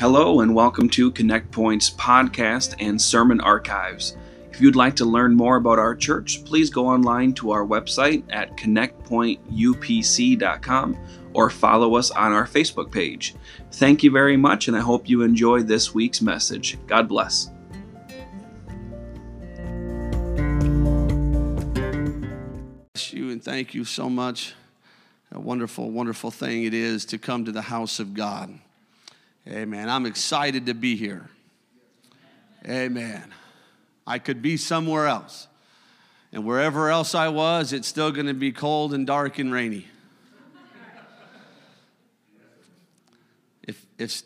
Hello, and welcome to Connect Point's podcast and sermon archives. If you'd like to learn more about our church, please go online to our website at connectpointupc.com or follow us on our Facebook page. Thank you very much, and I hope you enjoy this week's message. God bless. You and thank you so much. A wonderful, wonderful thing it is to come to the house of God. Amen. I'm excited to be here. Amen. I could be somewhere else. And wherever else I was, it's still going to be cold and dark and rainy. If, if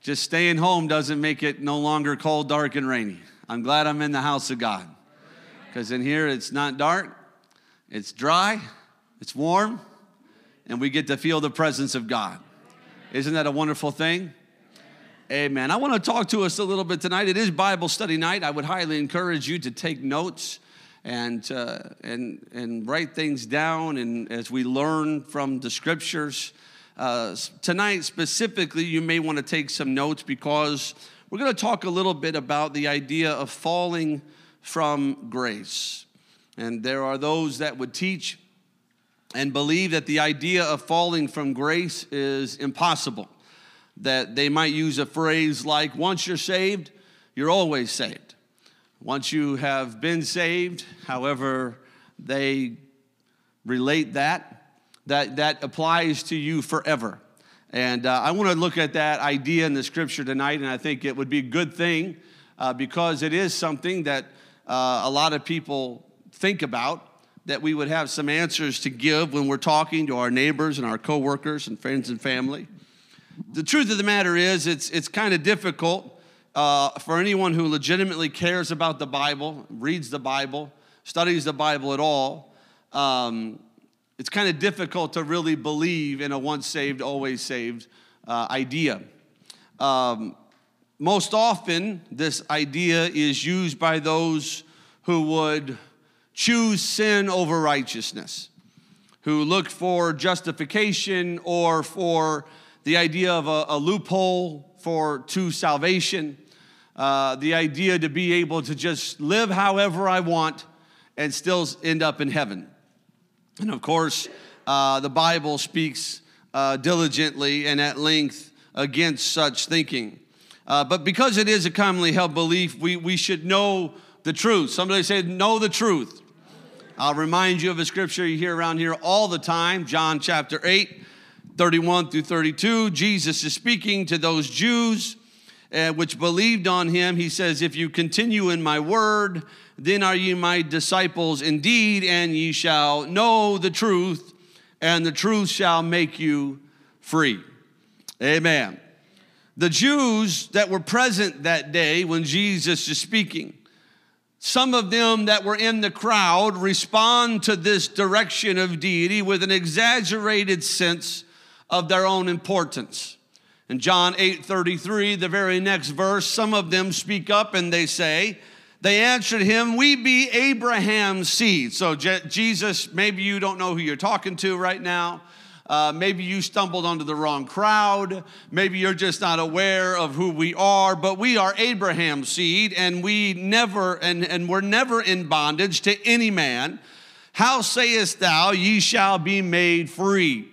just staying home doesn't make it no longer cold, dark, and rainy, I'm glad I'm in the house of God. Because in here it's not dark, it's dry, it's warm, and we get to feel the presence of God. Isn't that a wonderful thing? Amen. I want to talk to us a little bit tonight. It is Bible study night. I would highly encourage you to take notes and, uh, and, and write things down and as we learn from the scriptures. Uh, tonight, specifically, you may want to take some notes because we're going to talk a little bit about the idea of falling from grace. And there are those that would teach and believe that the idea of falling from grace is impossible. That they might use a phrase like, once you're saved, you're always saved. Once you have been saved, however they relate that, that, that applies to you forever. And uh, I want to look at that idea in the scripture tonight, and I think it would be a good thing uh, because it is something that uh, a lot of people think about that we would have some answers to give when we're talking to our neighbors and our coworkers and friends and family. The truth of the matter is, it's, it's kind of difficult uh, for anyone who legitimately cares about the Bible, reads the Bible, studies the Bible at all. Um, it's kind of difficult to really believe in a once saved, always saved uh, idea. Um, most often, this idea is used by those who would choose sin over righteousness, who look for justification or for the idea of a, a loophole for to salvation, uh, the idea to be able to just live however I want and still end up in heaven. And of course, uh, the Bible speaks uh, diligently and at length against such thinking. Uh, but because it is a commonly held belief, we, we should know the truth. Somebody said, Know the truth. I'll remind you of a scripture you hear around here all the time John chapter 8, 31 through 32. Jesus is speaking to those Jews uh, which believed on him. He says, If you continue in my word, then are ye my disciples indeed, and ye shall know the truth, and the truth shall make you free. Amen. The Jews that were present that day when Jesus is speaking, some of them that were in the crowd respond to this direction of deity with an exaggerated sense of their own importance. In John 8 33, the very next verse, some of them speak up and they say, They answered him, We be Abraham's seed. So, Je- Jesus, maybe you don't know who you're talking to right now. Uh, maybe you stumbled onto the wrong crowd. Maybe you're just not aware of who we are, but we are Abraham's seed and we never, and, and we're never in bondage to any man. How sayest thou, ye shall be made free?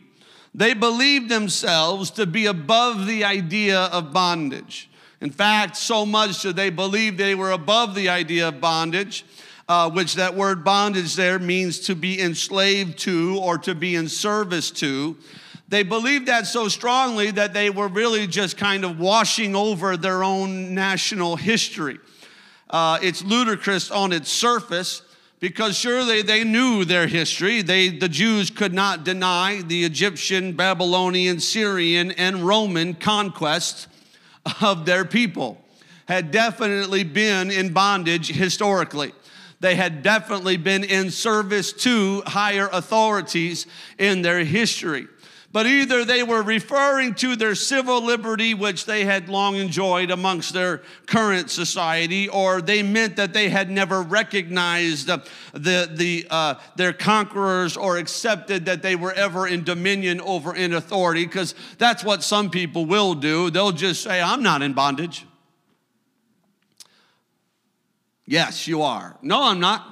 They believed themselves to be above the idea of bondage. In fact, so much that they believed they were above the idea of bondage uh, which that word bondage there means to be enslaved to or to be in service to. They believed that so strongly that they were really just kind of washing over their own national history. Uh, it's ludicrous on its surface because surely they knew their history. They, the Jews could not deny the Egyptian, Babylonian, Syrian, and Roman conquests of their people, had definitely been in bondage historically. They had definitely been in service to higher authorities in their history. but either they were referring to their civil liberty, which they had long enjoyed amongst their current society, or they meant that they had never recognized the, the, uh, their conquerors or accepted that they were ever in dominion over in authority, because that's what some people will do. They'll just say, I'm not in bondage. Yes, you are. No, I'm not.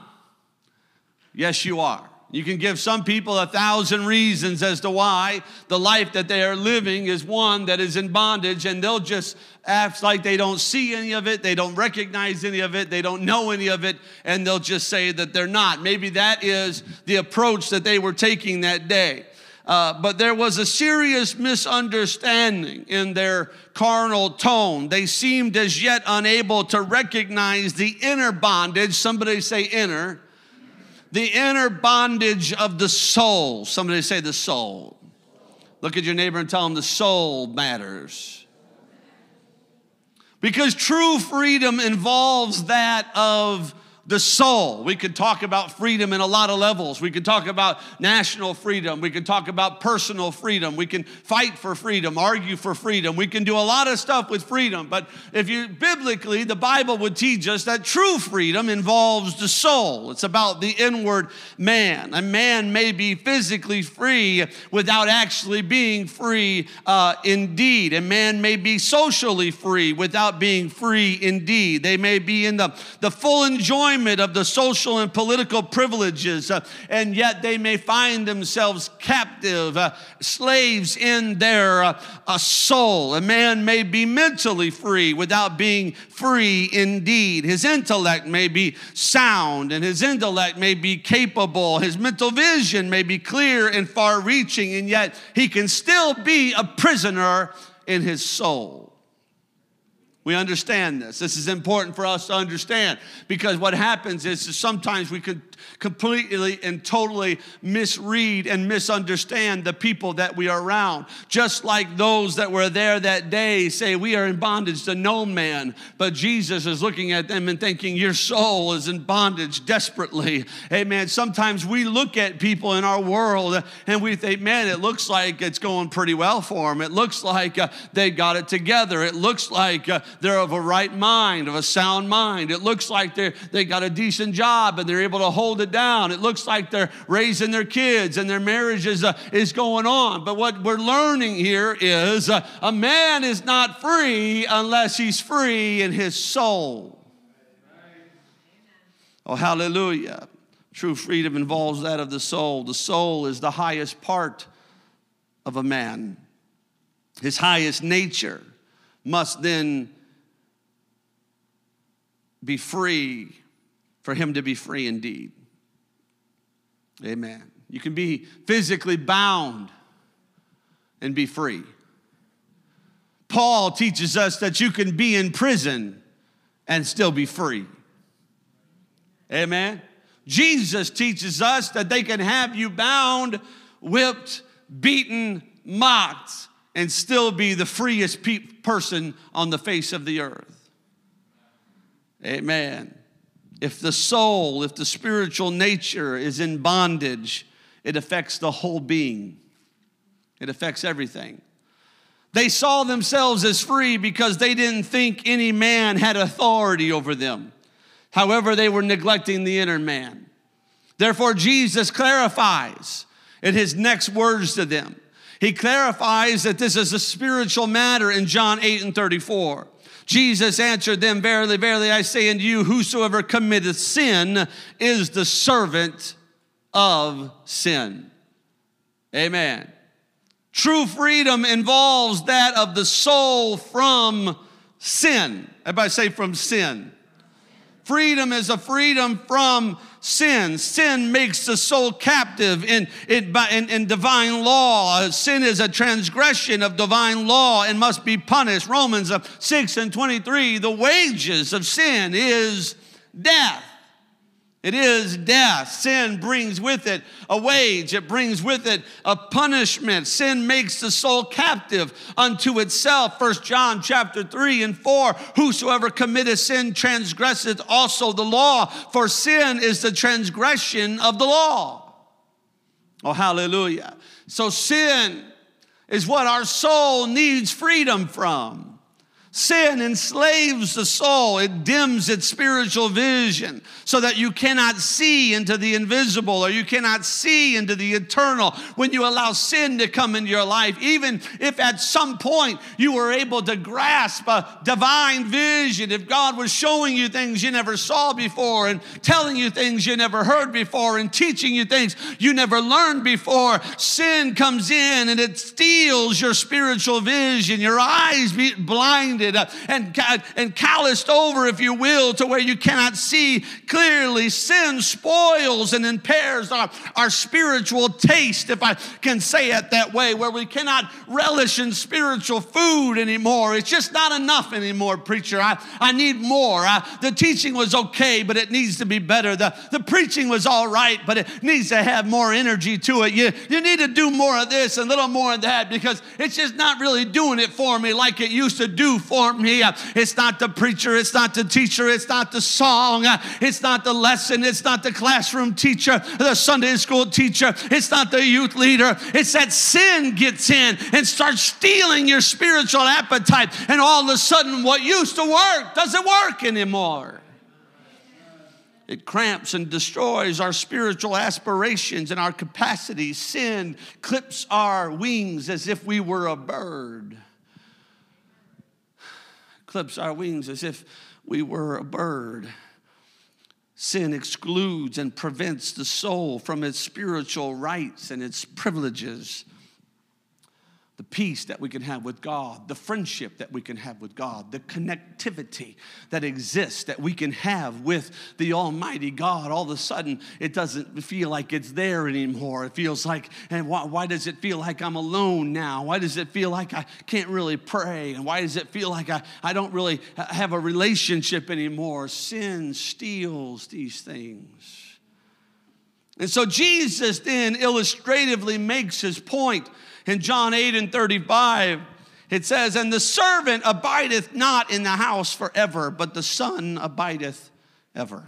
Yes, you are. You can give some people a thousand reasons as to why the life that they are living is one that is in bondage, and they'll just act like they don't see any of it, they don't recognize any of it, they don't know any of it, and they'll just say that they're not. Maybe that is the approach that they were taking that day. Uh, but there was a serious misunderstanding in their carnal tone. They seemed as yet unable to recognize the inner bondage. Somebody say inner the inner bondage of the soul. Somebody say the soul. Look at your neighbor and tell him the soul matters. Because true freedom involves that of the soul. We could talk about freedom in a lot of levels. We could talk about national freedom. We could talk about personal freedom. We can fight for freedom, argue for freedom. We can do a lot of stuff with freedom. But if you biblically, the Bible would teach us that true freedom involves the soul. It's about the inward man. A man may be physically free without actually being free uh, indeed. A man may be socially free without being free indeed. They may be in the, the full enjoyment enjoyment of the social and political privileges, uh, and yet they may find themselves captive, uh, slaves in their uh, soul. A man may be mentally free without being free indeed. His intellect may be sound, and his intellect may be capable. His mental vision may be clear and far reaching, and yet he can still be a prisoner in his soul. We understand this. This is important for us to understand because what happens is sometimes we could completely and totally misread and misunderstand the people that we are around. Just like those that were there that day say, We are in bondage to no man. But Jesus is looking at them and thinking, Your soul is in bondage desperately. Amen. Sometimes we look at people in our world and we think, Man, it looks like it's going pretty well for them. It looks like uh, they got it together. It looks like uh, they're of a right mind, of a sound mind. It looks like they they got a decent job and they're able to hold it down. It looks like they're raising their kids and their marriage is, uh, is going on. But what we're learning here is uh, a man is not free unless he's free in his soul. Oh, hallelujah. True freedom involves that of the soul. The soul is the highest part of a man. His highest nature must then be free for him to be free indeed. Amen. You can be physically bound and be free. Paul teaches us that you can be in prison and still be free. Amen. Jesus teaches us that they can have you bound, whipped, beaten, mocked, and still be the freest pe- person on the face of the earth. Amen. If the soul, if the spiritual nature is in bondage, it affects the whole being, it affects everything. They saw themselves as free because they didn't think any man had authority over them. However, they were neglecting the inner man. Therefore, Jesus clarifies in his next words to them. He clarifies that this is a spiritual matter in John 8 and 34. Jesus answered them, Verily, verily, I say unto you, whosoever committeth sin is the servant of sin. Amen. True freedom involves that of the soul from sin. Everybody say from sin. Freedom is a freedom from sin. Sin makes the soul captive in, in, in, in, divine law. Sin is a transgression of divine law and must be punished. Romans 6 and 23 the wages of sin is death. It is death. Sin brings with it a wage, it brings with it a punishment. Sin makes the soul captive unto itself. First John chapter 3 and 4 Whosoever committeth sin transgresseth also the law, for sin is the transgression of the law. Oh, hallelujah. So sin is what our soul needs freedom from. Sin enslaves the soul, it dims its spiritual vision so that you cannot see into the invisible or you cannot see into the eternal when you allow sin to come into your life. Even if at some point you were able to grasp a divine vision, if God was showing you things you never saw before and telling you things you never heard before and teaching you things you never learned before, sin comes in and it steals your spiritual vision, your eyes be blinded blinded and, and calloused over, if you will, to where you cannot see clearly. Sin spoils and impairs our, our spiritual taste, if I can say it that way, where we cannot relish in spiritual food anymore. It's just not enough anymore, preacher. I, I need more. I, the teaching was okay, but it needs to be better. The, the preaching was all right, but it needs to have more energy to it. You, you need to do more of this and a little more of that because it's just not really doing it for me like it used to do for me. It's not the preacher, it's not the teacher, it's not the song, it's not the lesson, it's not the classroom teacher, the Sunday school teacher, it's not the youth leader. It's that sin gets in and starts stealing your spiritual appetite, and all of a sudden, what used to work doesn't work anymore. It cramps and destroys our spiritual aspirations and our capacities. Sin clips our wings as if we were a bird clips our wings as if we were a bird. Sin excludes and prevents the soul from its spiritual rights and its privileges the peace that we can have with God, the friendship that we can have with God, the connectivity that exists that we can have with the Almighty God. All of a sudden, it doesn't feel like it's there anymore. It feels like, and why, why does it feel like I'm alone now? Why does it feel like I can't really pray? And why does it feel like I, I don't really have a relationship anymore? Sin steals these things. And so Jesus then illustratively makes his point in John 8 and 35, it says, And the servant abideth not in the house forever, but the Son abideth ever.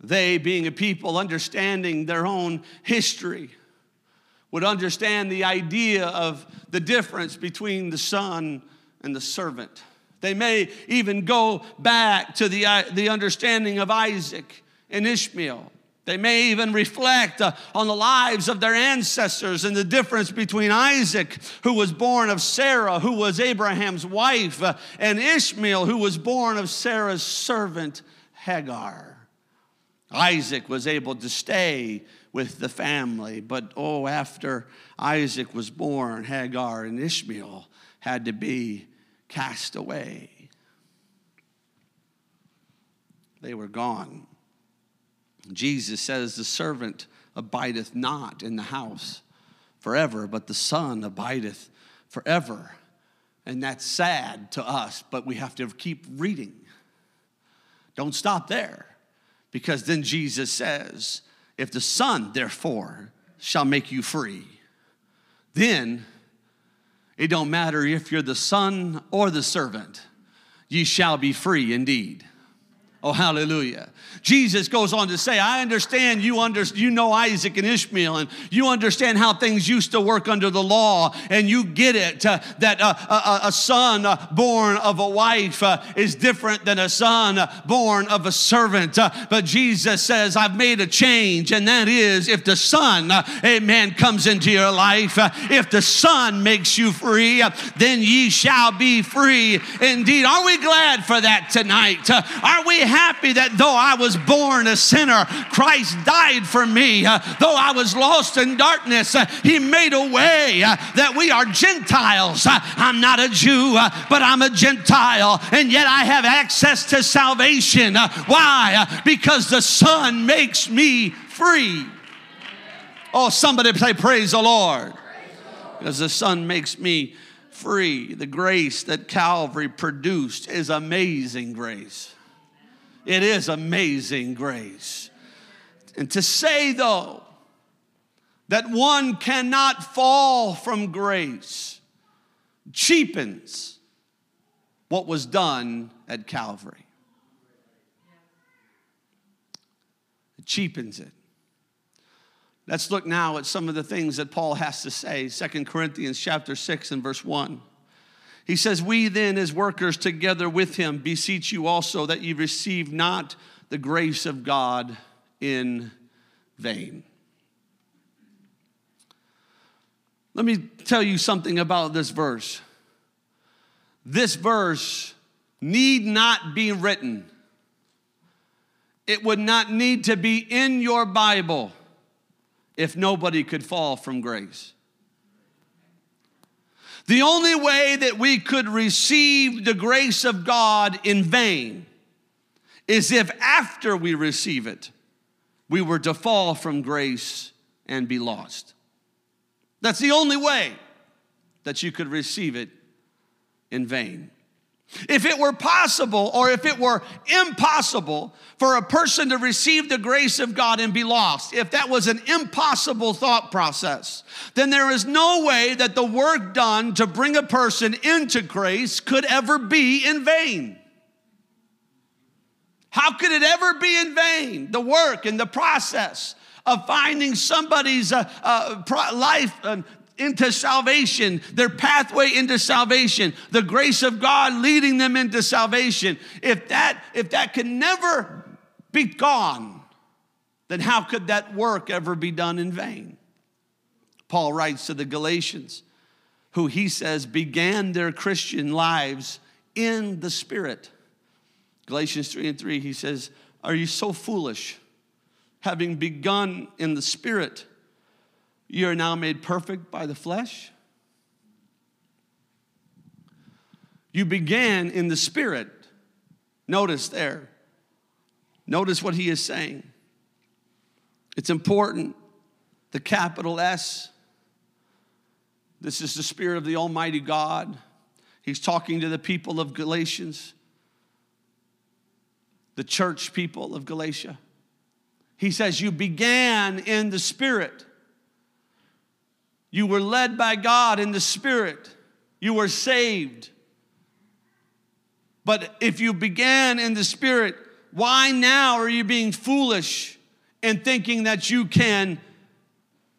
They, being a people understanding their own history, would understand the idea of the difference between the son and the servant. They may even go back to the, the understanding of Isaac and Ishmael. They may even reflect uh, on the lives of their ancestors and the difference between Isaac, who was born of Sarah, who was Abraham's wife, uh, and Ishmael, who was born of Sarah's servant Hagar. Isaac was able to stay with the family, but oh, after Isaac was born, Hagar and Ishmael had to be cast away. They were gone. Jesus says, The servant abideth not in the house forever, but the son abideth forever. And that's sad to us, but we have to keep reading. Don't stop there, because then Jesus says, If the Son, therefore, shall make you free, then it don't matter if you're the son or the servant, ye shall be free indeed. Oh, hallelujah. Jesus goes on to say, I understand you, under, you know Isaac and Ishmael, and you understand how things used to work under the law, and you get it uh, that uh, a, a, son uh, born of a wife uh, is different than a son born of a servant. Uh, but Jesus says, I've made a change, and that is if the son, uh, amen, comes into your life, if the son makes you free, then ye shall be free indeed. Are we glad for that tonight? Are we happy that though I was born a sinner, Christ died for me. Uh, though I was lost in darkness, uh, He made a way uh, that we are Gentiles. Uh, I'm not a Jew, uh, but I'm a Gentile, and yet I have access to salvation. Uh, why? because the Son makes me free. Oh, somebody say, Praise the Lord. Because the Son makes me free. The grace that Calvary produced is amazing grace. It is amazing grace. And to say, though, that one cannot fall from grace cheapens what was done at Calvary. It cheapens it. Let's look now at some of the things that Paul has to say. 2 Corinthians chapter 6 and verse 1. He says, We then, as workers together with him, beseech you also that you receive not the grace of God in vain. Let me tell you something about this verse. This verse need not be written, it would not need to be in your Bible if nobody could fall from grace. The only way that we could receive the grace of God in vain is if after we receive it, we were to fall from grace and be lost. That's the only way that you could receive it in vain. If it were possible or if it were impossible for a person to receive the grace of God and be lost, if that was an impossible thought process, then there is no way that the work done to bring a person into grace could ever be in vain. How could it ever be in vain? The work and the process of finding somebody's uh, uh, life uh, into salvation, their pathway into salvation, the grace of God leading them into salvation. If that, if that can never be gone, then how could that work ever be done in vain? Paul writes to the Galatians, who he says began their Christian lives in the Spirit. Galatians 3 and 3, he says, Are you so foolish? Having begun in the Spirit, you are now made perfect by the flesh. You began in the spirit. Notice there. Notice what he is saying. It's important. The capital S. This is the Spirit of the Almighty God. He's talking to the people of Galatians, the church people of Galatia. He says, You began in the Spirit. You were led by God in the Spirit. You were saved. But if you began in the Spirit, why now are you being foolish and thinking that you can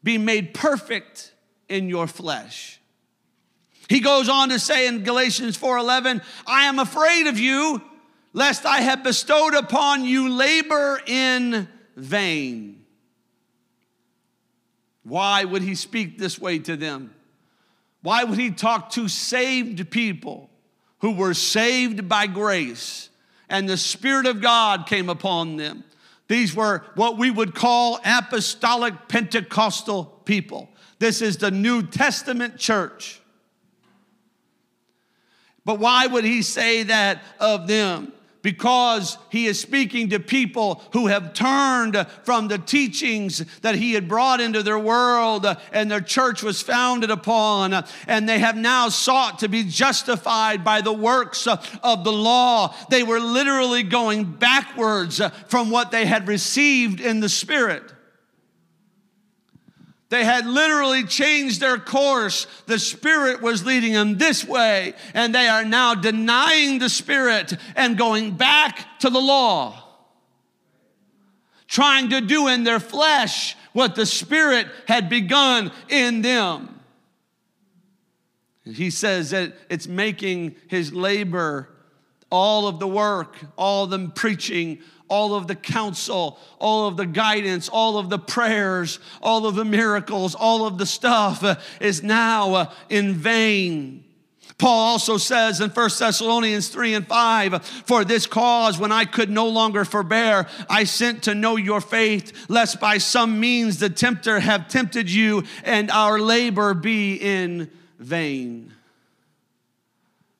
be made perfect in your flesh? He goes on to say in Galatians 4:11, I am afraid of you lest I have bestowed upon you labor in vain. Why would he speak this way to them? Why would he talk to saved people who were saved by grace and the Spirit of God came upon them? These were what we would call apostolic Pentecostal people. This is the New Testament church. But why would he say that of them? Because he is speaking to people who have turned from the teachings that he had brought into their world and their church was founded upon, and they have now sought to be justified by the works of the law. They were literally going backwards from what they had received in the Spirit. They had literally changed their course. The Spirit was leading them this way, and they are now denying the Spirit and going back to the law. Trying to do in their flesh what the Spirit had begun in them. He says that it's making his labor, all of the work, all the preaching, all of the counsel, all of the guidance, all of the prayers, all of the miracles, all of the stuff is now in vain. Paul also says in 1 Thessalonians 3 and 5, For this cause, when I could no longer forbear, I sent to know your faith, lest by some means the tempter have tempted you and our labor be in vain.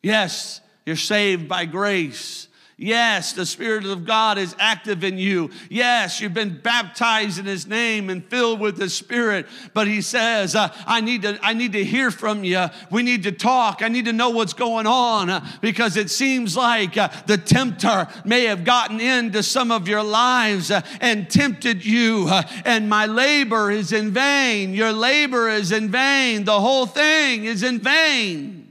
Yes, you're saved by grace. Yes, the Spirit of God is active in you. Yes, you've been baptized in His name and filled with the Spirit. But He says, uh, I, need to, I need to hear from you. We need to talk. I need to know what's going on uh, because it seems like uh, the tempter may have gotten into some of your lives uh, and tempted you. Uh, and my labor is in vain. Your labor is in vain. The whole thing is in vain.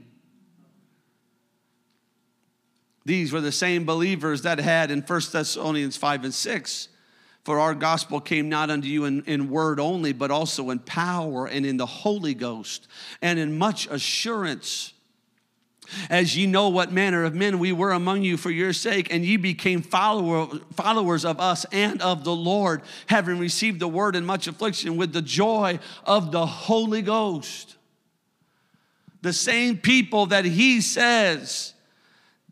These were the same believers that had in 1 Thessalonians 5 and 6 For our gospel came not unto you in, in word only, but also in power and in the Holy Ghost and in much assurance. As ye know what manner of men we were among you for your sake, and ye became follower, followers of us and of the Lord, having received the word in much affliction with the joy of the Holy Ghost. The same people that he says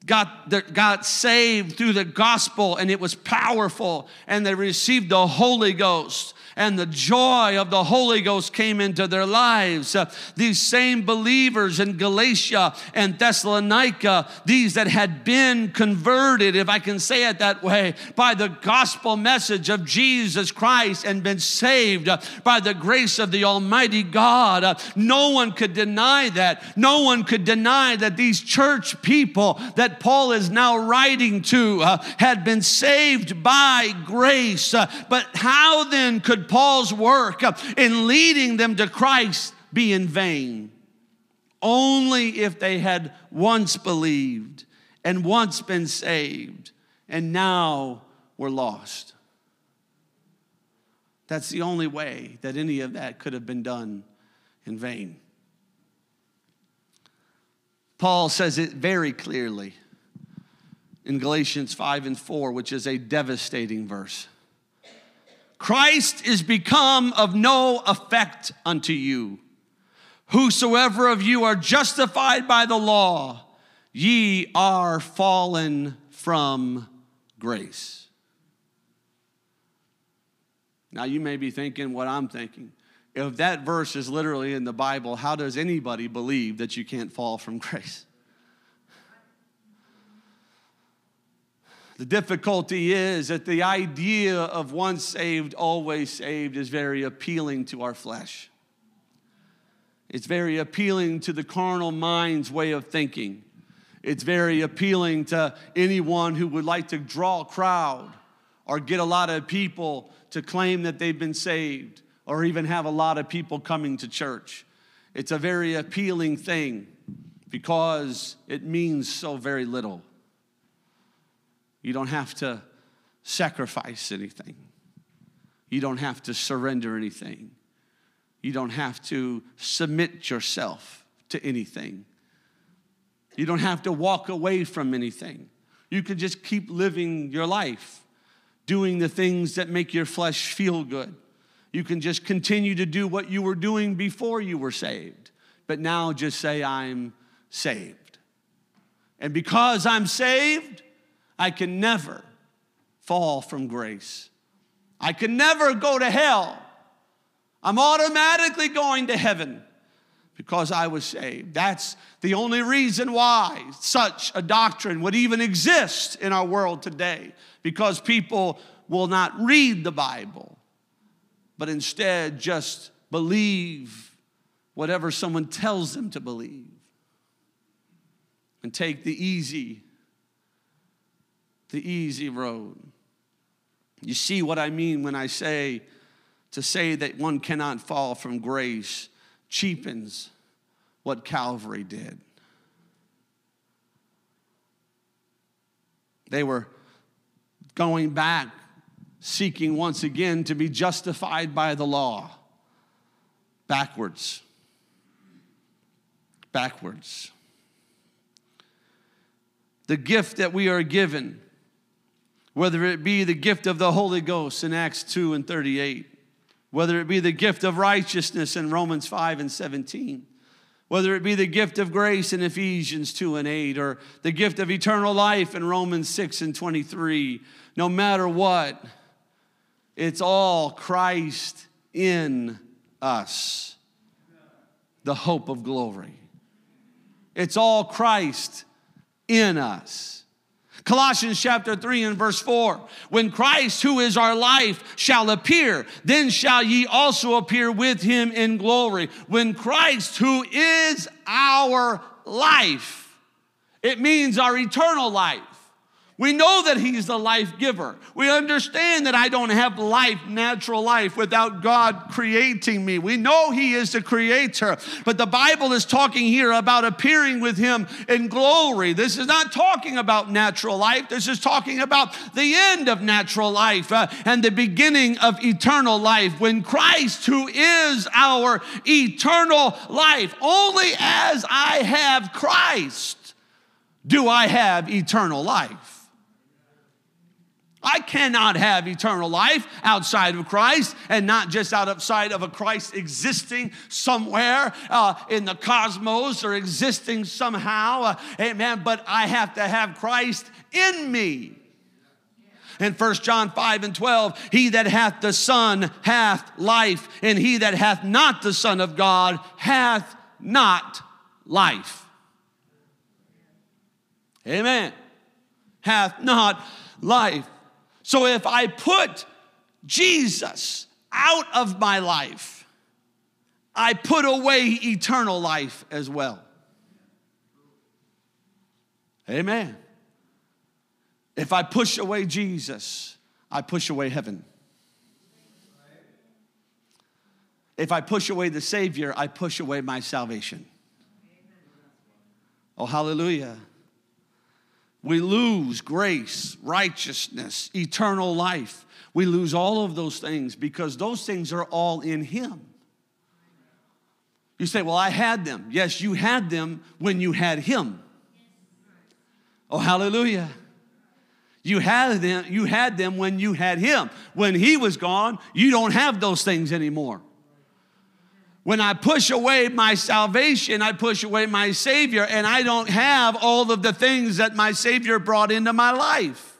got, got saved through the gospel and it was powerful and they received the Holy Ghost and the joy of the Holy Ghost came into their lives. Uh, these same believers in Galatia and Thessalonica, these that had been converted, if I can say it that way, by the gospel message of Jesus Christ and been saved uh, by the grace of the Almighty God. Uh, no one could deny that. No one could deny that these church people that Paul is now writing to had been saved by grace. But how then Paul's work in leading them to Christ be in vain? Only if they had once believed and once been saved and now were lost. That's the only way that any of that could have been done in vain. Paul says it very clearly in Galatians 5 and 4, which is a devastating verse. Christ is become of no effect unto you. Whosoever of you are justified by the law, ye are fallen from grace. Now, you may be thinking what I'm thinking. If that verse is literally in the Bible, how does anybody believe that you can't fall from grace? The difficulty is that the idea of once saved, always saved is very appealing to our flesh. It's very appealing to the carnal mind's way of thinking. It's very appealing to anyone who would like to draw a crowd or get a lot of people to claim that they've been saved or even have a lot of people coming to church. It's a very appealing thing because it means so very little. You don't have to sacrifice anything. You don't have to surrender anything. You don't have to submit yourself to anything. You don't have to walk away from anything. You can just keep living your life, doing the things that make your flesh feel good. You can just continue to do what you were doing before you were saved, but now just say, I'm saved. And because I'm saved, I can never fall from grace. I can never go to hell. I'm automatically going to heaven because I was saved. That's the only reason why such a doctrine would even exist in our world today because people will not read the Bible, but instead just believe whatever someone tells them to believe and take the easy the easy road. You see what I mean when I say to say that one cannot fall from grace cheapens what Calvary did. They were going back, seeking once again to be justified by the law. Backwards. Backwards. The gift that we are given whether it be the gift of the Holy Ghost in Acts 2 and 38, whether it be the gift of righteousness in Romans 5 and 17, whether it be the gift of grace in Ephesians 2 and 8, or the gift of eternal life in Romans 6 and 23, no matter what, it's all Christ in us, the hope of glory. It's all Christ in us. Colossians chapter 3 and verse 4 When Christ, who is our life, shall appear, then shall ye also appear with him in glory. When Christ, who is our life, it means our eternal life. We know that He's the life giver. We understand that I don't have life, natural life, without God creating me. We know He is the creator. But the Bible is talking here about appearing with Him in glory. This is not talking about natural life. This is talking about the end of natural life uh, and the beginning of eternal life when Christ, who is our eternal life, only as I have Christ do I have eternal life. I cannot have eternal life outside of Christ and not just outside of a Christ existing somewhere uh, in the cosmos or existing somehow. Uh, amen. But I have to have Christ in me. In 1 John 5 and 12, he that hath the Son hath life, and he that hath not the Son of God hath not life. Amen. Hath not life. So if I put Jesus out of my life, I put away eternal life as well. Amen. If I push away Jesus, I push away heaven. If I push away the Savior, I push away my salvation. Oh, hallelujah we lose grace, righteousness, eternal life. We lose all of those things because those things are all in Him. You say, Well, I had them. Yes, you had them when you had Him. Oh, hallelujah. You had them, you had them when you had Him. When He was gone, you don't have those things anymore. When I push away my salvation, I push away my Savior, and I don't have all of the things that my Savior brought into my life.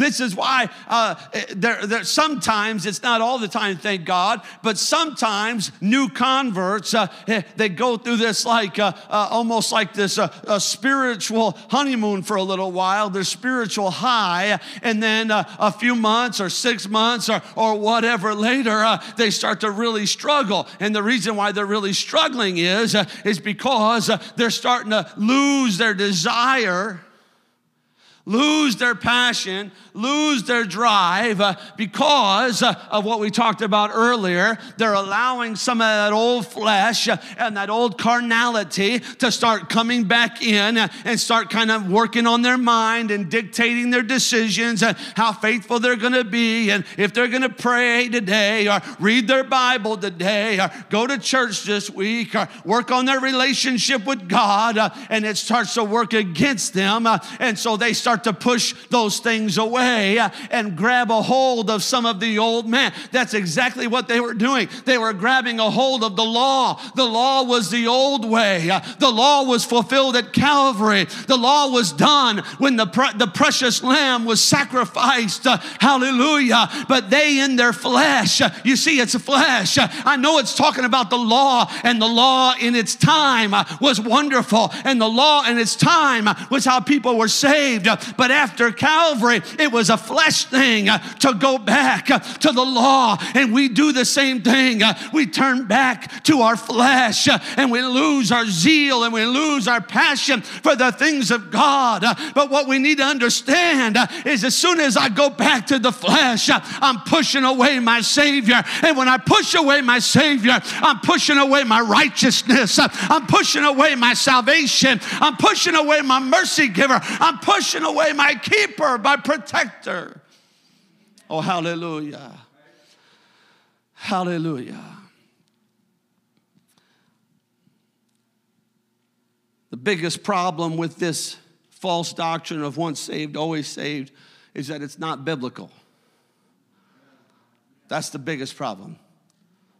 This is why uh, there, there, sometimes, it's not all the time, thank God, but sometimes new converts, uh, they go through this like uh, uh almost like this uh, spiritual honeymoon for a little while, their spiritual high, and then uh, a few months or six months or, or whatever later, they start to really struggle. And the reason why they're really struggling is, is because they're starting to lose their desire lose their passion, lose their drive uh, because uh, of what we talked about earlier. They're allowing some of that old flesh uh, and that old carnality to start coming back in uh, and start kind of working on their mind and dictating their decisions and how faithful they're going to be and if they're going to pray today or read their Bible today or go to church this week or work on their relationship with God. Uh, and it starts to work against them. Uh, and so they start start to push those things away and grab a hold of some of the old man. That's exactly what they were doing. They were grabbing a hold of the law. The law was the old way, the law was fulfilled at Calvary. The law was done when the, pre- the precious lamb was sacrificed. Hallelujah. But they in their flesh, you see, it's a flesh. I know it's talking about the law, and the law in its time was wonderful, and the law in its time was how people were saved. But after Calvary, it was a flesh thing uh, to go back uh, to the law. And we do the same thing. Uh, we turn back to our flesh and we lose our zeal and we lose our passion for the things of God. But what we need to understand is as soon as I go back to the flesh, I'm pushing away my Savior. And when I push away my Savior, I'm pushing away my righteousness. I'm pushing away my salvation. I'm pushing away my mercy giver. I'm pushing away away my keeper, my protector. Oh, hallelujah. Hallelujah. The biggest problem with this false doctrine of once saved, always saved is that it's not biblical. That's the biggest problem.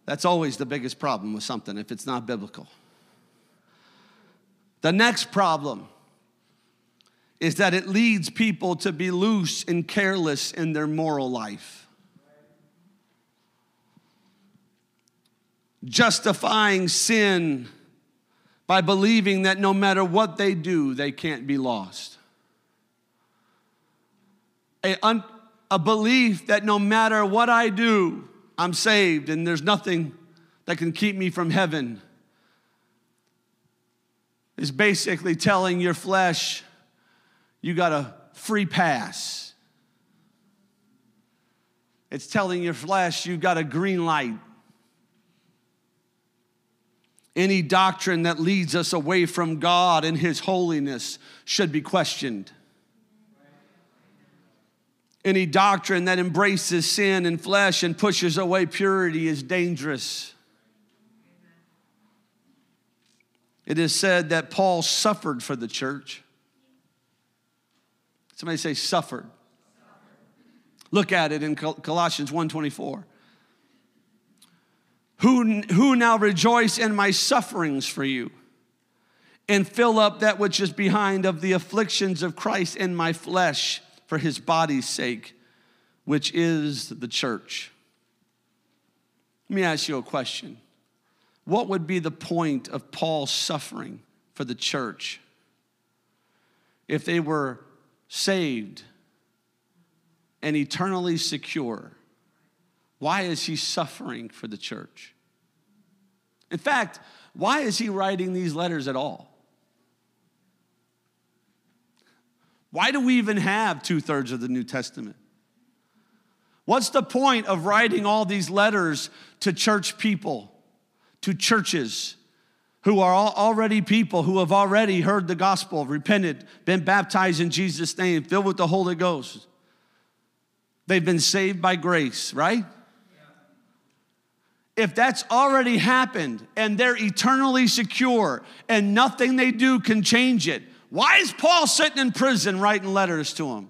That's always the biggest problem with something if it's not biblical. The next problem is that it leads people to be loose and careless in their moral life. Justifying sin by believing that no matter what they do, they can't be lost. A, un, a belief that no matter what I do, I'm saved and there's nothing that can keep me from heaven is basically telling your flesh, you got a free pass. It's telling your flesh you got a green light. Any doctrine that leads us away from God and His holiness should be questioned. Any doctrine that embraces sin and flesh and pushes away purity is dangerous. It is said that Paul suffered for the church. Somebody say suffered. Look at it in Colossians 1:24. Who, who now rejoice in my sufferings for you and fill up that which is behind of the afflictions of Christ in my flesh for his body's sake, which is the church. Let me ask you a question. What would be the point of Paul's suffering for the church if they were saved and eternally secure? Why is he suffering for the church? In fact, why is he writing these letters at all? Why do we even have two thirds of the New Testament? What's the point of writing all these letters to church people, to churches who are already people who have already heard the gospel, repented, been baptized in Jesus' name, filled with the Holy Ghost? They've been saved by grace, right? if that's already happened and they're eternally secure and nothing they do can change it, why is Paul sitting in prison writing letters to them?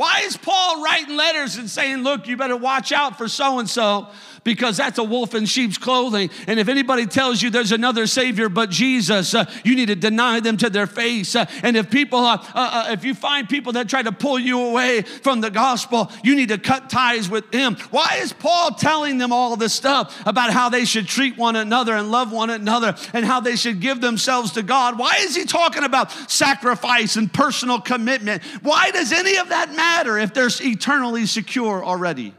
Why is Paul writing letters and saying, Look, you better watch out for so and so because that's a wolf in sheep's clothing. And if anybody tells you there's another Savior but Jesus, uh, you need to deny them to their face. Uh, and if people, uh, uh, uh, if you find people that try to pull you away from the gospel, you need to cut ties with them. Why is Paul telling them all this stuff about how they should treat one another and love one another and how they should give themselves to God? Why is he talking about sacrifice and personal commitment? Why does any of that matter if they're eternally secure already?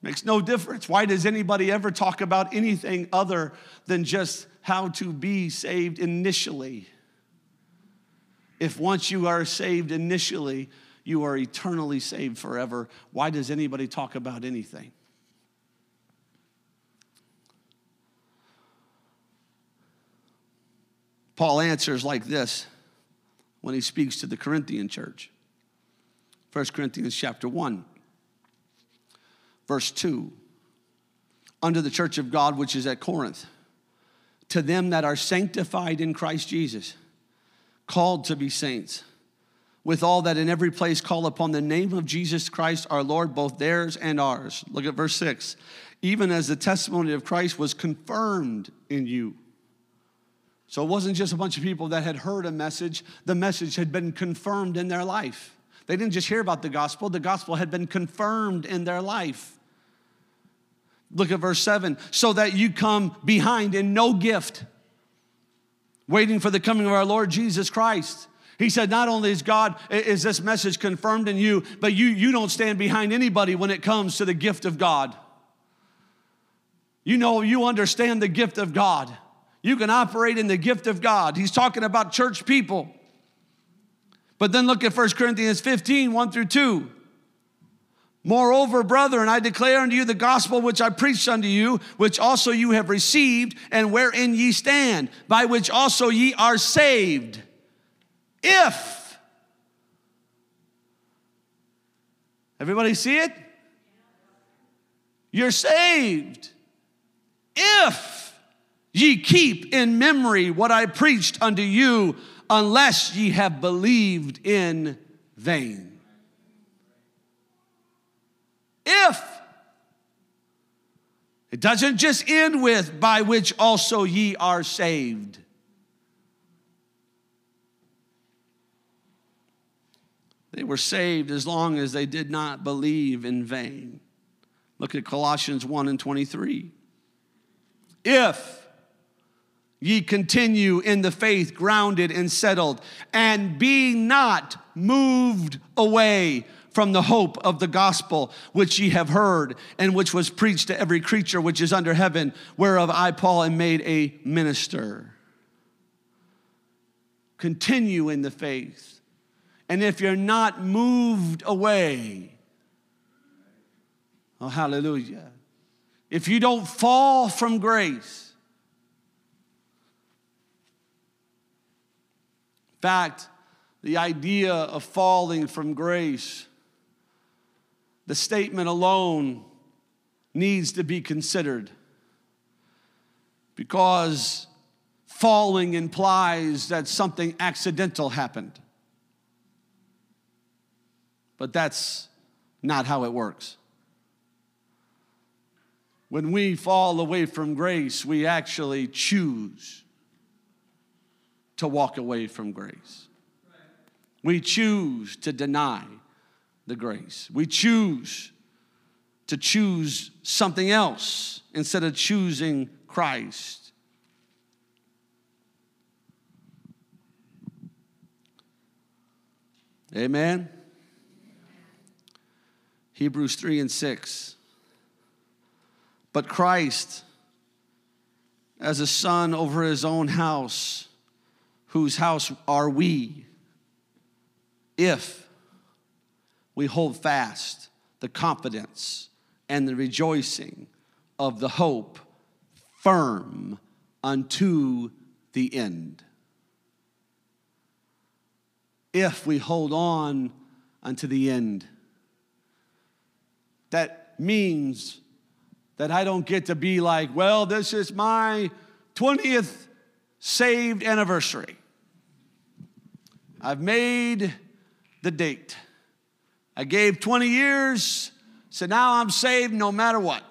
Makes no difference. Why does anybody ever talk about anything other than just how to be saved initially? If once you are saved initially, you are eternally saved forever, why does anybody talk about anything? Paul answers like this when he speaks to the Corinthian church. 1 Corinthians chapter 1 verse 2 under the church of God which is at Corinth, to them that are sanctified in Christ Jesus, called to be saints, with all that in every place call upon the name of Jesus Christ our Lord, both theirs and ours. Look at verse 6. Even as the testimony of Christ was confirmed in you. So it wasn't just a bunch of people that had heard a message, the message had been confirmed in their life. They didn't just hear about the gospel, the gospel had been confirmed in their life. Look at verse 7 so that you come behind in no gift, waiting for the coming of our Lord Jesus Christ. He said, Not only is God, is this message confirmed in you, but you, you don't stand behind anybody when it comes to the gift of God. You know, you understand the gift of God. You can operate in the gift of God. He's talking about church people. But then look at 1 Corinthians 15, 1 through 2. Moreover, brethren, I declare unto you the gospel which I preached unto you, which also you have received, and wherein ye stand, by which also ye are saved. If. Everybody see it? You're saved. If ye keep in memory what I preached unto you, unless ye have believed in vain. if. It doesn't just end with, by which also ye are saved. They were saved as long as they did not believe in vain. Look at Colossians 1 and 23. If ye continue in the faith, grounded and settled, and be not moved away from the hope of the gospel which ye have heard, and which was preached to every creature which is under heaven, whereof I, Paul, am made a minister. continue in the faith. And if you're not moved away, oh, hallelujah. If you don't fall from grace, in fact, the idea of falling from grace, the statement alone needs to be considered because falling implies that something accidental happened. But that's not how it works. When we fall away from grace, we actually choose to walk away from grace. We choose to deny the grace. We choose to choose something else instead of choosing Christ. Amen. Hebrews 3 and 6. But Christ, as a son over his own house, whose house are we, if we hold fast the confidence and the rejoicing of the hope firm unto the end. If we hold on unto the end, that means that I don't get to be like, well, this is my 20th saved anniversary. I've made the date. I gave 20 years, so now I'm saved no matter what.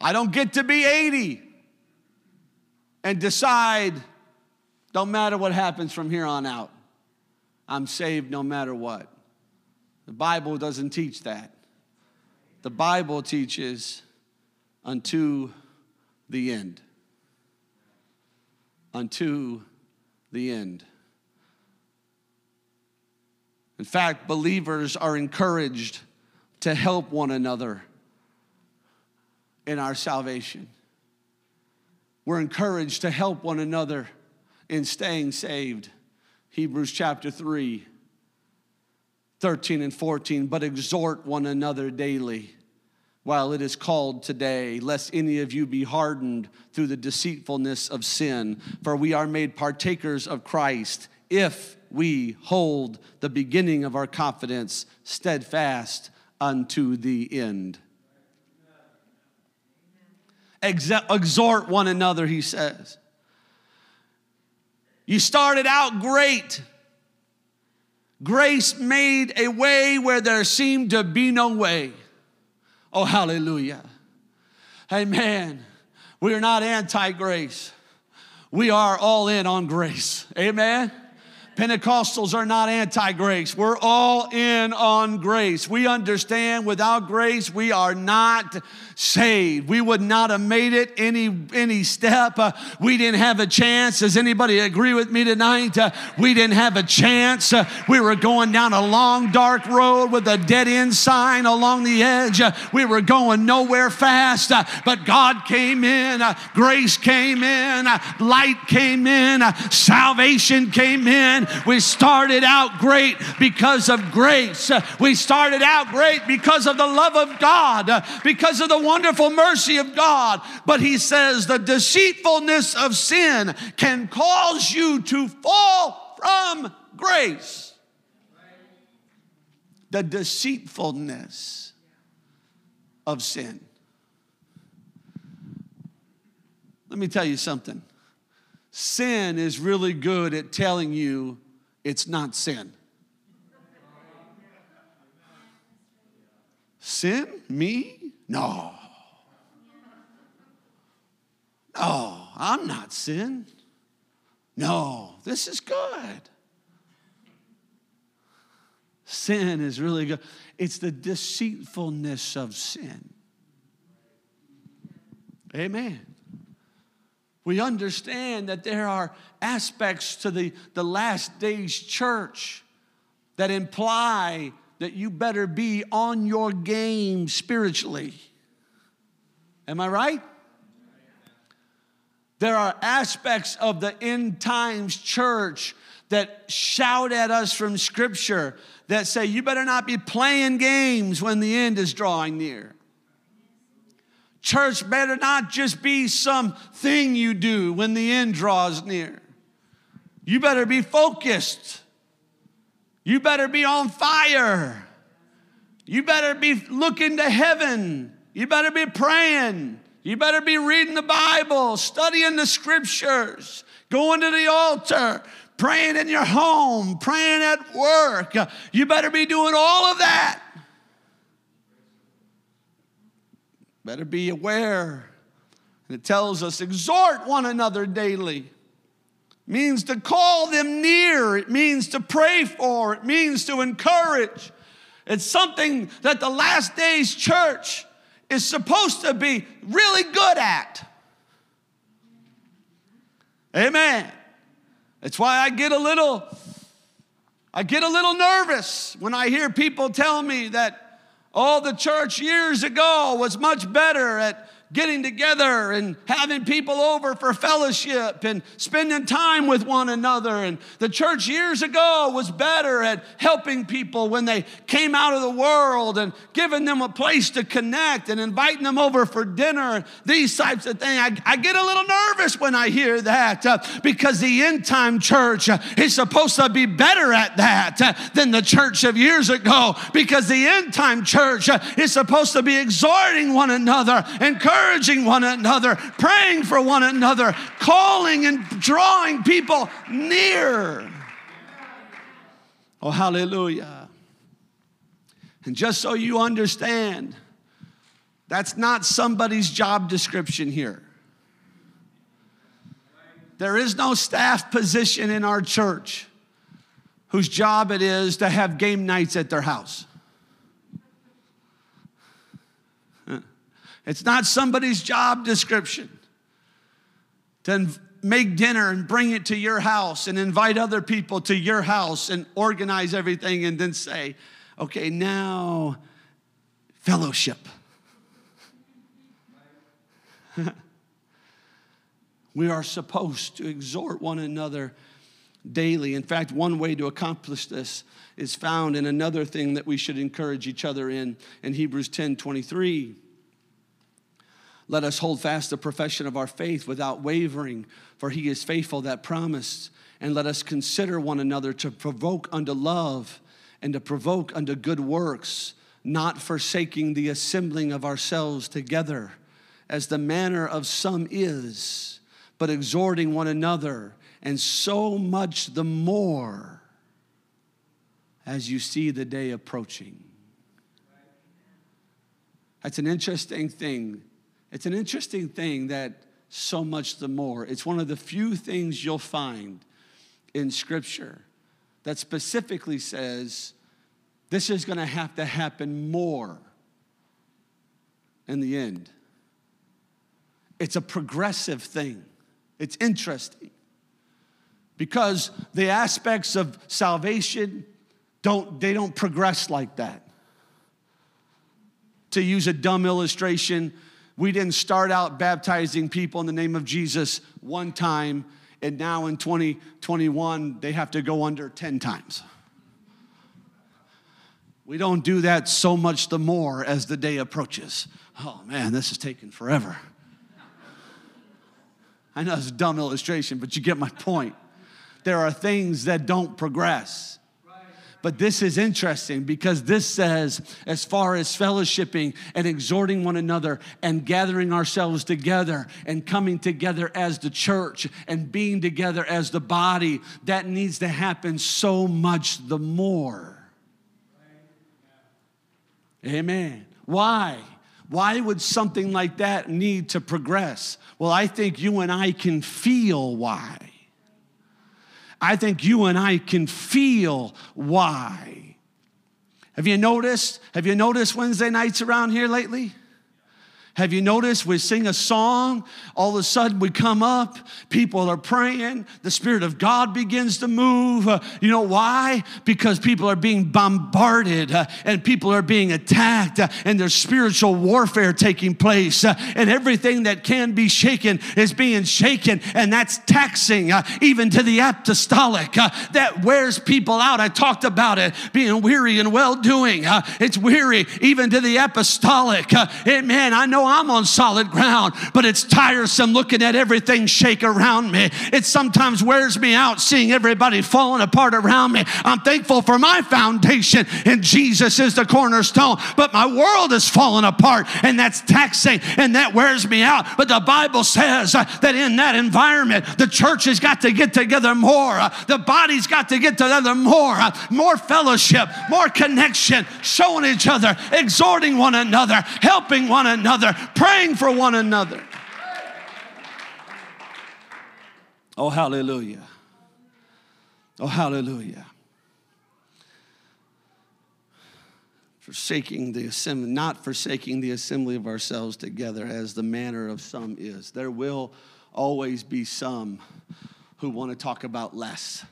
I don't get to be 80 and decide, don't matter what happens from here on out, I'm saved no matter what. The Bible doesn't teach that. The Bible teaches unto the end. Unto the end. In fact, believers are encouraged to help one another in our salvation. We're encouraged to help one another in staying saved. Hebrews chapter 3, 13 and 14. But exhort one another daily while it is called today, lest any of you be hardened through the deceitfulness of sin. For we are made partakers of Christ if we hold the beginning of our confidence steadfast unto the end. Exhort one another, he says. You started out great. Grace made a way where there seemed to be no way. Oh, hallelujah. Amen. We are not anti grace, we are all in on grace. Amen. Pentecostals are not anti grace. We're all in on grace. We understand without grace, we are not saved. We would not have made it any, any step. Uh, we didn't have a chance. Does anybody agree with me tonight? Uh, we didn't have a chance. Uh, we were going down a long, dark road with a dead end sign along the edge. Uh, we were going nowhere fast, uh, but God came in, uh, grace came in, light came in, salvation came in. We started out great because of grace. we started out great because of the love of God, because of the wonderful mercy of God. But he says the deceitfulness of sin can cause you to fall from grace. The deceitfulness of sin. Let me tell you something. Sin is really good at telling you it's not sin. Sin? Me? No. Oh, I'm not sin. No, this is good. Sin is really good. It's the deceitfulness of sin. Amen. We understand that there are aspects to the, the last days church that imply that you better be on your game spiritually. Am I right? There are aspects of the end times church that shout at us from Scripture that say, you better not be playing games when the end is drawing near. Church better not just be some thing you do when the end draws near. You better be focused. You better be on fire. You better be looking to heaven. You better be praying. You better be reading the Bible, studying the scriptures, going to the altar, praying in your home, praying at work. You better be doing all of that. Better be aware. And it tells us exhort one another daily. It means to call them near. It means to pray for. It means to encourage. It's something that the last days church is supposed to be really good at. Amen. That's why I get a little I get a little nervous when I hear people tell me that oh the church years ago was much better at getting together and having people over for fellowship and spending time with one another. And the church years ago was better at helping people when they came out of the world and giving them a place to connect and inviting them over for dinner these types of things. I, I get a little nervous when I hear that uh, because the end time church uh, is supposed to be better at that uh, than the church of years ago because the end time church uh, is supposed to be exhorting one another, encouraging encouraging one another, praying for one another, calling and drawing people near. Oh, hallelujah. And just so you understand, that's not somebody's job description here. There is no staff position in our church whose job it is to have game nights at their house. It's not somebody's job description to make dinner and bring it to your house and invite other people to your house and organize everything and then say, okay, now fellowship. we are supposed to exhort one another daily. In fact, one way to accomplish this is found in another thing that we should encourage each other in in Hebrews 10 23. Let us hold fast the profession of our faith without wavering, for he is faithful that promised. And let us consider one another to provoke unto love and to provoke unto good works, not forsaking the assembling of ourselves together, as the manner of some is, but exhorting one another, and so much the more as you see the day approaching. That's an interesting thing it's an interesting thing that so much the more. It's one of the few things you'll find in Scripture that specifically says this is going to have to happen more in the end. It's a progressive thing. It's interesting because the aspects of salvation don't they don't progress like that. To use a dumb illustration, we didn't start out baptizing people in the name of Jesus one time, and now in 2021, they have to go under 10 times. We don't do that so much the more as the day approaches. Oh man, this is taking forever. I know it's a dumb illustration, but you get my point. There are things that don't progress. But this is interesting because this says, as far as fellowshipping and exhorting one another and gathering ourselves together and coming together as the church and being together as the body, that needs to happen so much the more. Amen. Why? Why would something like that need to progress? Well, I think you and I can feel why. I think you and I can feel why. Have you noticed? Have you noticed Wednesday nights around here lately? Have you noticed we sing a song, all of a sudden we come up, people are praying, the Spirit of God begins to move. Uh, you know why? Because people are being bombarded uh, and people are being attacked uh, and there's spiritual warfare taking place uh, and everything that can be shaken is being shaken and that's taxing uh, even to the apostolic. Uh, that wears people out. I talked about it being weary and well doing. it's weary even to the apostolic. and man, I know I'm on solid ground, but it's tiresome looking at everything shake around me. It sometimes wears me out seeing everybody falling apart around me. I'm thankful for my foundation, and Jesus is the cornerstone, but my world is falling apart, and that's taxing and that wears me out. But the Bible says uh, that in that environment, the church has got to get together more, uh, the body's got to get together more, uh, more fellowship, more connection, showing each other, exhorting one another, helping one another, praying for one another. Oh, hallelujah. Oh, hallelujah. Forsaking the assembly, not forsaking the assembly of ourselves together as the manner of some is. There will always be some who want to talk about less.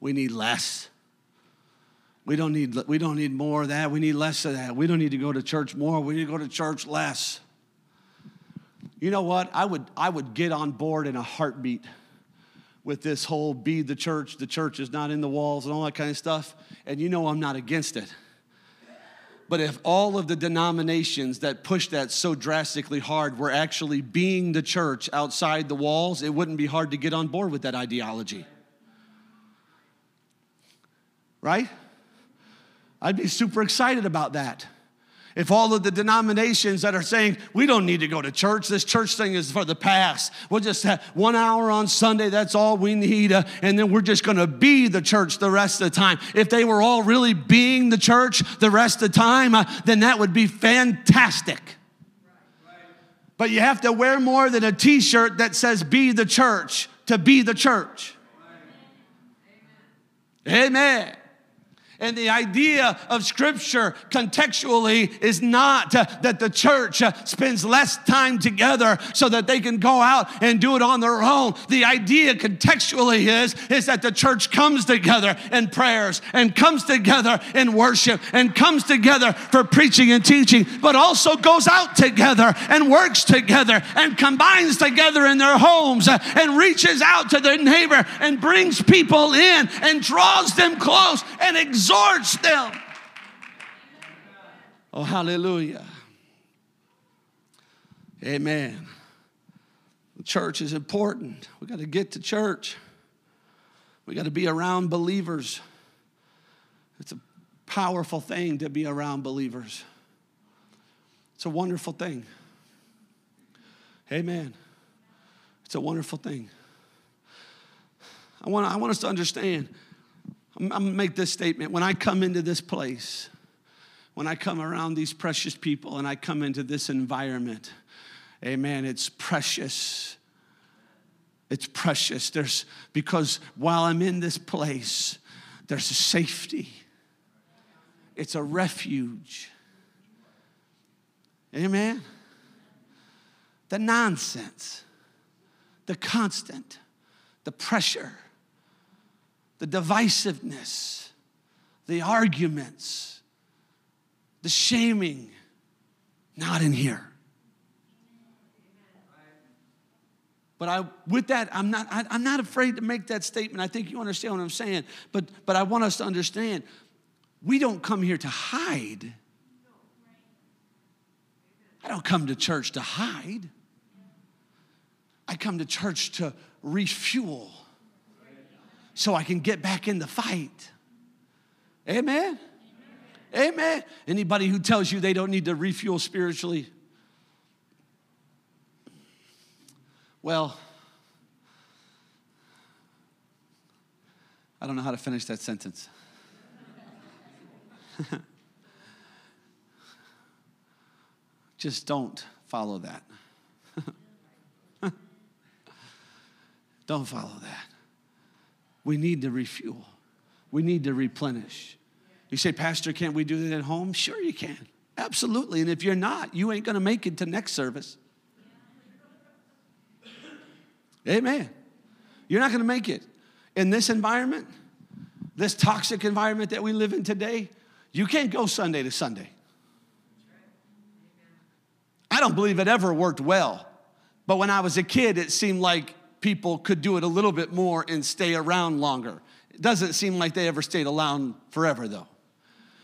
We need less. We don't need, we don't need more of that. We need less of that. We don't need to go to church more. We need to go to church less. You know what? I would, I would get on board in a heartbeat with this whole be the church, the church is not in the walls, and all that kind of stuff. And you know I'm not against it. But if all of the denominations that push that so drastically hard were actually being the church outside the walls, it wouldn't be hard to get on board with that ideology. Right? I'd be super excited about that. If all of the denominations that are saying, we don't need to go to church, this church thing is for the past. We'll just have one hour on Sunday, that's all we need, uh, and then we're just gonna be the church the rest of the time. If they were all really being the church the rest of the time, uh, then that would be fantastic. But you have to wear more than a t shirt that says be the church to be the church. Amen. And the idea of Scripture contextually is not uh, that the church uh, spends less time together so that they can go out and do it on their own. The idea contextually is, is that the church comes together in prayers and comes together in worship and comes together for preaching and teaching, but also goes out together and works together and combines together in their homes uh, and reaches out to their neighbor and brings people in and draws them close and exalts exhorts them. Oh, hallelujah. Amen. The church is important. We got to get to church. We got to be around believers. It's a powerful thing to be around believers. It's a wonderful thing. Amen. It's a wonderful thing. I want, I want us to understand I'm, I'm to make this statement. When I come into this place, when I come around these precious people and I come into this environment, amen, it's precious. It's precious. There's because while I'm in this place, there's a safety. It's a refuge. Amen. The nonsense, the constant, the pressure the divisiveness, the arguments, the shaming, not in here. But I, with that, I'm not, I, am not afraid to make that statement. I think you understand what I'm saying. But, but I want us to understand we don't come here to hide. I don't come to church to hide. I come to church to refuel so I can get back in the fight. Amen. Amen. Amen. Anybody who tells you they don't need to refuel spiritually, well, I don't know how to finish that sentence. Just don't follow that. don't follow that. We need to refuel, we need to replenish. You say, Pastor, can't we do that at home? Sure, you can. Absolutely. And if you're not, you ain't going to make it to next service. Amen. You're not going to make it. In this environment, this toxic environment that we live in today, you can't go Sunday to Sunday. I don't believe it ever worked well. But when I was a kid, it seemed like people could do it a little bit more and stay around longer. It doesn't seem like they ever stayed around forever, though.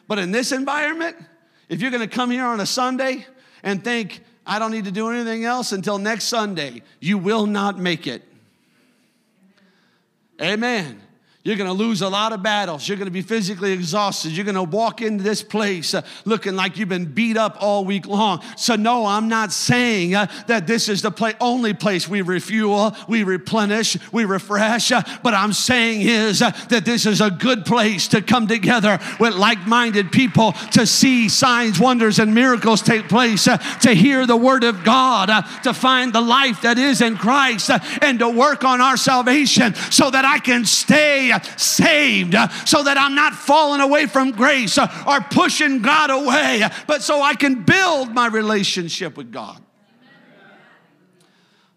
But in this environment, if you're gonna come here on a Sunday and think, I don't need to do anything else until next Sunday, you will not make it. Amen. You're going to lose a lot of battles. You're going to be physically exhausted. You're going to walk into this place uh, looking like you've been beat up all week long. So, no, I'm not saying uh, that this is the only place we refuel, we replenish, we refresh. Uh, but I'm saying is uh, that this is a good place to come together with like minded people to see signs, wonders, and miracles take place, uh, to hear the word of God, uh, to find the life that is in Christ, and to work on our salvation so that I can stay saved uh, so that I'm not falling away from grace uh, or pushing God away, uh, but so I can build my relationship with God.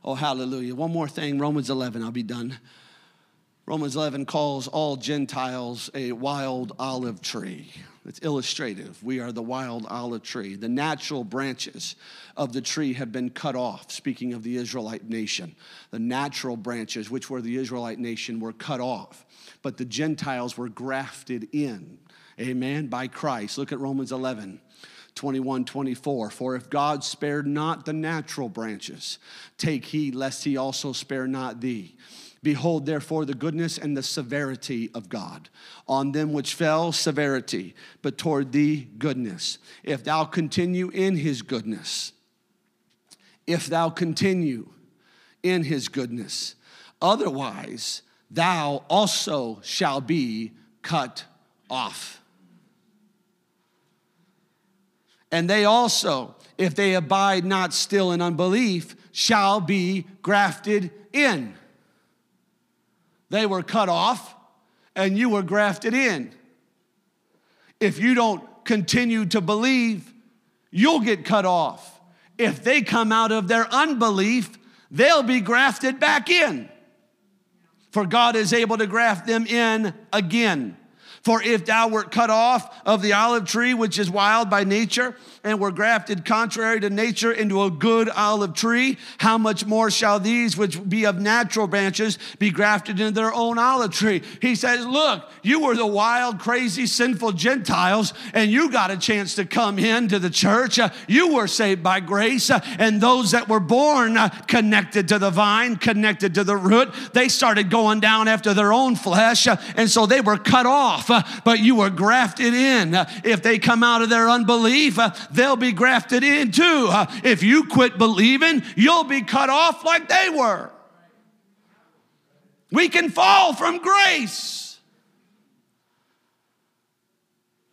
Oh, hallelujah. One more thing Romans 11, I'll be done. Romans 11 calls all Gentiles a wild olive tree. It's illustrative. We are the wild olive tree. The natural branches of the tree have been cut off, speaking of the Israelite nation. The natural branches, which were the Israelite nation, were cut off but the Gentiles were grafted in, amen, by Christ. Look at Romans 11. 21, 24. For if God spared not the natural branches, take heed lest he also spare not thee. Behold, therefore, the goodness and the severity of God. On them which fell, severity, but toward thee, goodness. If thou continue in his goodness, if thou continue in his goodness, otherwise, thou also shall be cut off. And they also, if they abide not still in unbelief, shall be grafted in. They were cut off, and you were grafted in. If you don't continue to believe, you'll get cut off. If they come out of their unbelief, they'll be grafted back in for God is able to graft them in again. For if thou wert cut off of the olive tree, which is wild by nature, and were grafted contrary to nature into a good olive tree, how much more shall these which be of natural branches be grafted into their own olive tree? He says, Look, you were the wild, crazy, sinful Gentiles, and you got a chance to come into the church. You were saved by grace, and those that were born connected to the vine, connected to the root, they started going down after their own flesh, and so they were cut off, but you were grafted in. If they come out of their unbelief, they'll be grafted in too. Uh, if you quit believing, you'll be cut off like they were. We can fall from grace,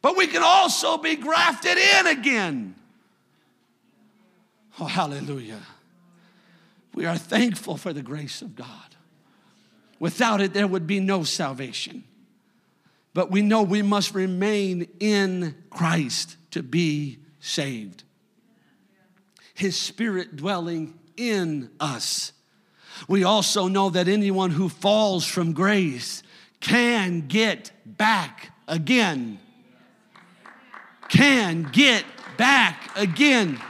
but we can also be grafted in again. Oh, hallelujah. We are thankful for the grace of God. Without it, there would be no salvation. But we know we must remain in Christ to be saved. His spirit dwelling in us. We also know that anyone who falls from grace can get back again. Can get back again.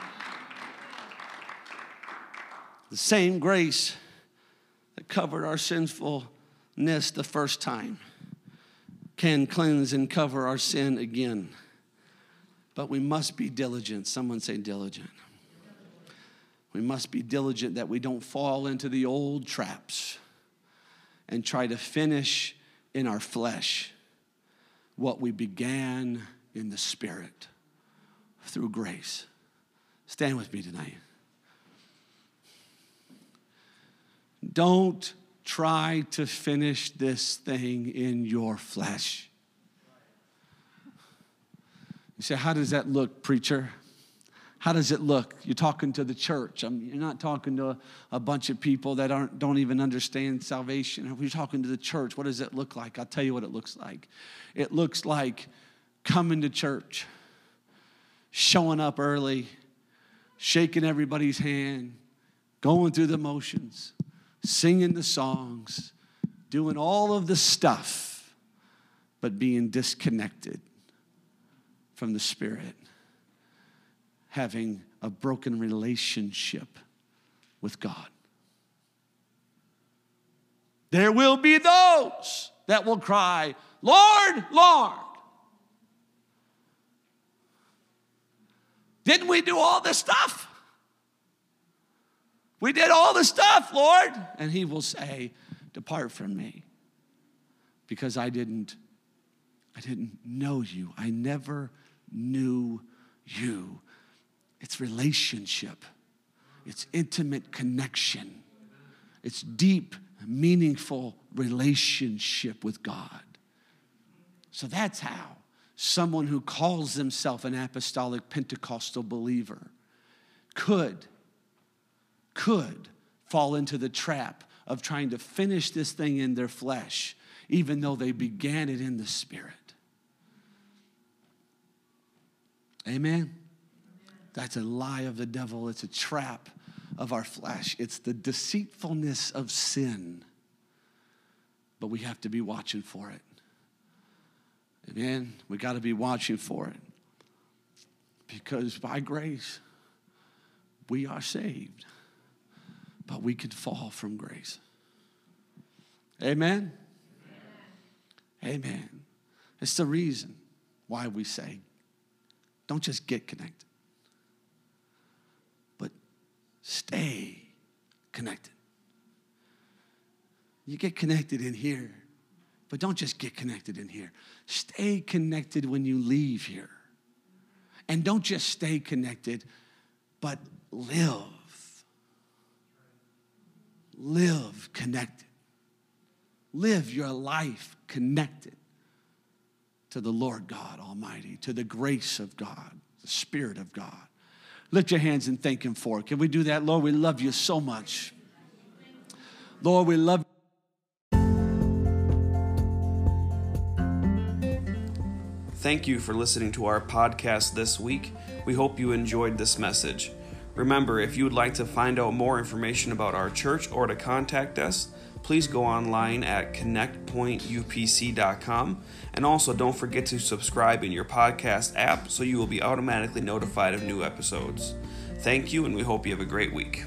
The same grace that covered our sinfulness the first time can cleanse and cover our sin again. But we must be diligent. Someone say diligent. We must be diligent that we don't fall into the old traps and try to finish in our flesh what we began in the spirit through grace. Stand with me tonight. Don't try to finish this thing in your flesh. You say, How does that look, preacher? How does it look? You're talking to the church. I mean, you're not talking to a, a, bunch of people that aren't, don't even understand salvation. You're talking to the church. What does it look like? I'll tell you what it looks like. It looks like coming to church, showing up early, shaking everybody's hand, going through the motions, singing the songs, doing all of the stuff, but being disconnected from the Spirit, having a broken relationship with God. There will be those that will cry, Lord, Lord. Didn't we do all this stuff? We did all the stuff, Lord. And he will say, Depart from me. Because I didn't, I didn't know you. I never knew you. It's relationship. It's intimate connection. It's deep, meaningful relationship with God. So that's how someone who calls themselves an apostolic Pentecostal believer could could fall into the trap of trying to finish this thing in their flesh even though they began it in the spirit. Amen. That's a lie of the devil. It's a trap of our flesh. It's the deceitfulness of sin. But we have to be watching for it. Amen. We got to be watching for it. Because by grace, we are saved. But we could fall from grace. Amen. Amen. Amen. It's the reason why we say, don't just get connected, but stay connected. You get connected in here, but don't just get connected in here. Stay connected when you leave here. And don't just stay connected, but live. Live connected. Live your life connected to the Lord God Almighty, to the grace of God, the Spirit of God. Lift your hands and thank Him for it. Can we do that? Lord, we love you so much. Lord, we love you. Thank you for listening to our podcast this week. We hope you enjoyed this message. Remember, if you would like to find out more information about our church or to contact us, please go online at connectpointupc.com. And also, don't forget to subscribe in your podcast app so you will be automatically notified of new episodes. Thank you, and we hope you have a great week.